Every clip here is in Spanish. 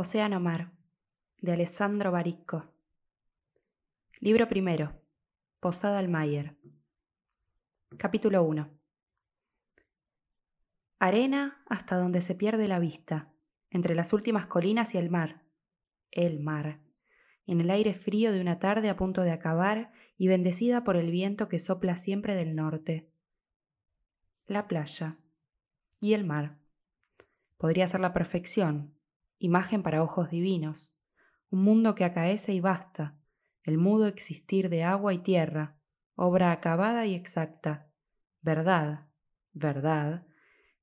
Océano Mar, de Alessandro Baricco. Libro primero. Posada Almayer. Capítulo 1. Arena hasta donde se pierde la vista, entre las últimas colinas y el mar. El mar. En el aire frío de una tarde a punto de acabar y bendecida por el viento que sopla siempre del norte. La playa. Y el mar. Podría ser la perfección, imagen para ojos divinos, un mundo que acaece y basta, el mudo existir de agua y tierra, obra acabada y exacta, verdad, verdad,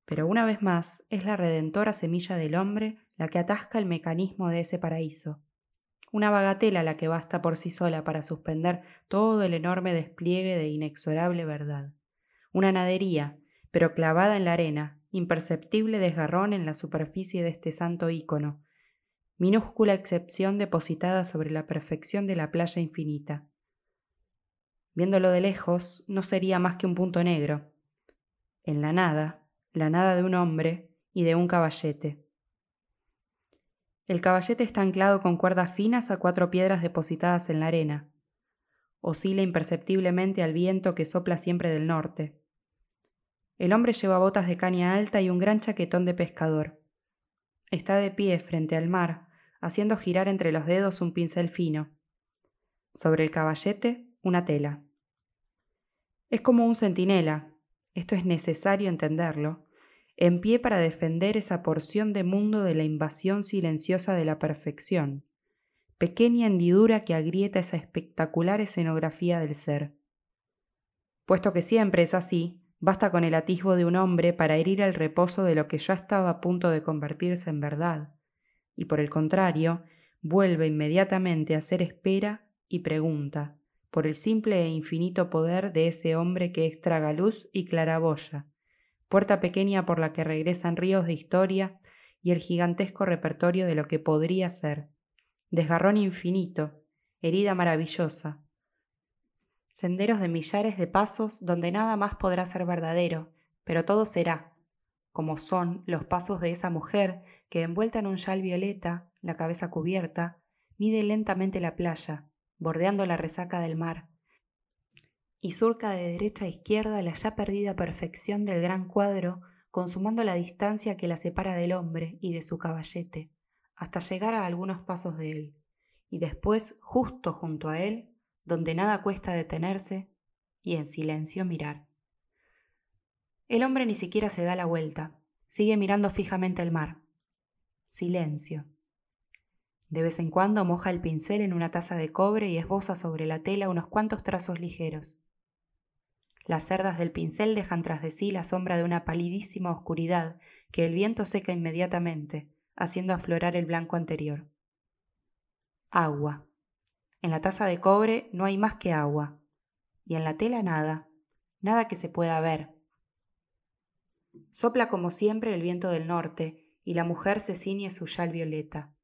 pero una vez más es la redentora semilla del hombre la que atasca el mecanismo de ese paraíso. Una bagatela la que basta por sí sola para suspender todo el enorme despliegue de inexorable verdad. Una nadería, pero clavada en la arena, imperceptible desgarrón en la superficie de este santo ícono, minúscula excepción depositada sobre la perfección de la playa infinita. Viéndolo de lejos, no sería más que un punto negro. En la nada, la nada de un hombre y de un caballete. El caballete está anclado con cuerdas finas a cuatro piedras depositadas en la arena. Oscila imperceptiblemente al viento que sopla siempre del norte. El hombre lleva botas de caña alta y un gran chaquetón de pescador. Está de pie frente al mar, haciendo girar entre los dedos un pincel fino. Sobre el caballete, una tela. Es como un centinela, esto es necesario entenderlo, en pie para defender esa porción de mundo de la invasión silenciosa de la perfección, pequeña hendidura que agrieta esa espectacular escenografía del ser. Puesto que siempre es así, Basta con el atisbo de un hombre para herir el reposo de lo que ya estaba a punto de convertirse en verdad, y por el contrario, vuelve inmediatamente a hacer espera y pregunta, por el simple e infinito poder de ese hombre que es tragaluz y claraboya, puerta pequeña por la que regresan ríos de historia y el gigantesco repertorio de lo que podría ser, desgarrón infinito, herida maravillosa, senderos de millares de pasos donde nada más podrá ser verdadero, pero todo será, como son los pasos de esa mujer que envuelta en un chal violeta, la cabeza cubierta, mide lentamente la playa, bordeando la resaca del mar, y surca de derecha a izquierda la ya perdida perfección del gran cuadro, consumando la distancia que la separa del hombre y de su caballete, hasta llegar a algunos pasos de él, y después, justo junto a él, donde nada cuesta detenerse y en silencio mirar. El hombre ni siquiera se da la vuelta, sigue mirando fijamente el mar. Silencio. De vez en cuando moja el pincel en una taza de cobre y esboza sobre la tela unos cuantos trazos ligeros. Las cerdas del pincel dejan tras de sí la sombra de una palidísima oscuridad que el viento seca inmediatamente, haciendo aflorar el blanco anterior. Agua. En la taza de cobre no hay más que agua, y en la tela nada, nada que se pueda ver. Sopla como siempre el viento del norte, y la mujer se ciñe su yal violeta.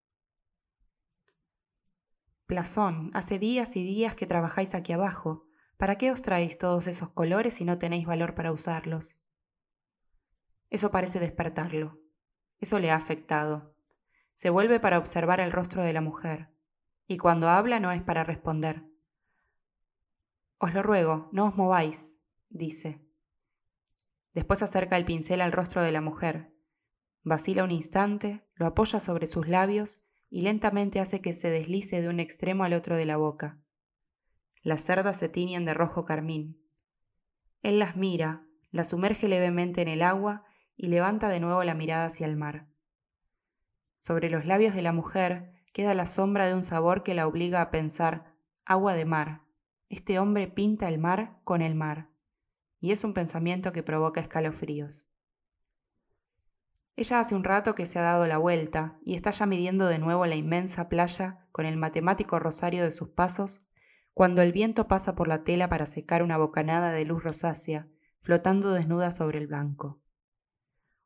Plazón, hace días y días que trabajáis aquí abajo. ¿Para qué os traéis todos esos colores si no tenéis valor para usarlos? Eso parece despertarlo. Eso le ha afectado. Se vuelve para observar el rostro de la mujer y cuando habla no es para responder. Os lo ruego, no os mováis, dice. Después acerca el pincel al rostro de la mujer, vacila un instante, lo apoya sobre sus labios y lentamente hace que se deslice de un extremo al otro de la boca. Las cerdas se tiñen de rojo carmín. Él las mira, las sumerge levemente en el agua y levanta de nuevo la mirada hacia el mar. Sobre los labios de la mujer queda la sombra de un sabor que la obliga a pensar agua de mar. Este hombre pinta el mar con el mar. Y es un pensamiento que provoca escalofríos. Ella hace un rato que se ha dado la vuelta y está ya midiendo de nuevo la inmensa playa con el matemático rosario de sus pasos, cuando el viento pasa por la tela para secar una bocanada de luz rosácea, flotando desnuda sobre el blanco.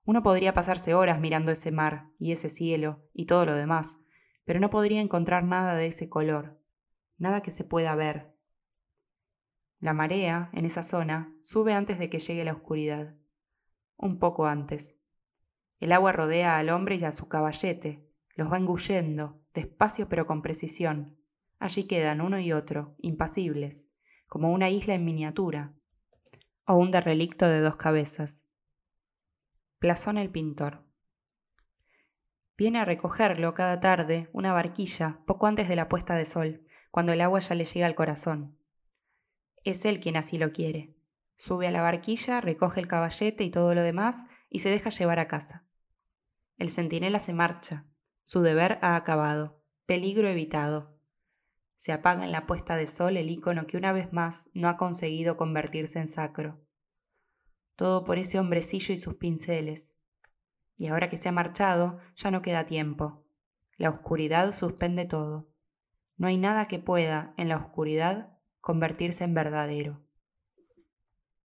Uno podría pasarse horas mirando ese mar y ese cielo y todo lo demás, pero no podría encontrar nada de ese color, nada que se pueda ver. La marea, en esa zona, sube antes de que llegue la oscuridad, un poco antes. El agua rodea al hombre y a su caballete, los va engullendo, despacio pero con precisión. Allí quedan uno y otro, impasibles, como una isla en miniatura, o un derrelicto de dos cabezas. Plazón el pintor. Viene a recogerlo cada tarde una barquilla poco antes de la puesta de sol, cuando el agua ya le llega al corazón. Es él quien así lo quiere. Sube a la barquilla, recoge el caballete y todo lo demás y se deja llevar a casa. El centinela se marcha. Su deber ha acabado. Peligro evitado. Se apaga en la puesta de sol el icono que una vez más no ha conseguido convertirse en sacro. Todo por ese hombrecillo y sus pinceles. Y ahora que se ha marchado, ya no queda tiempo. La oscuridad suspende todo. No hay nada que pueda, en la oscuridad, convertirse en verdadero.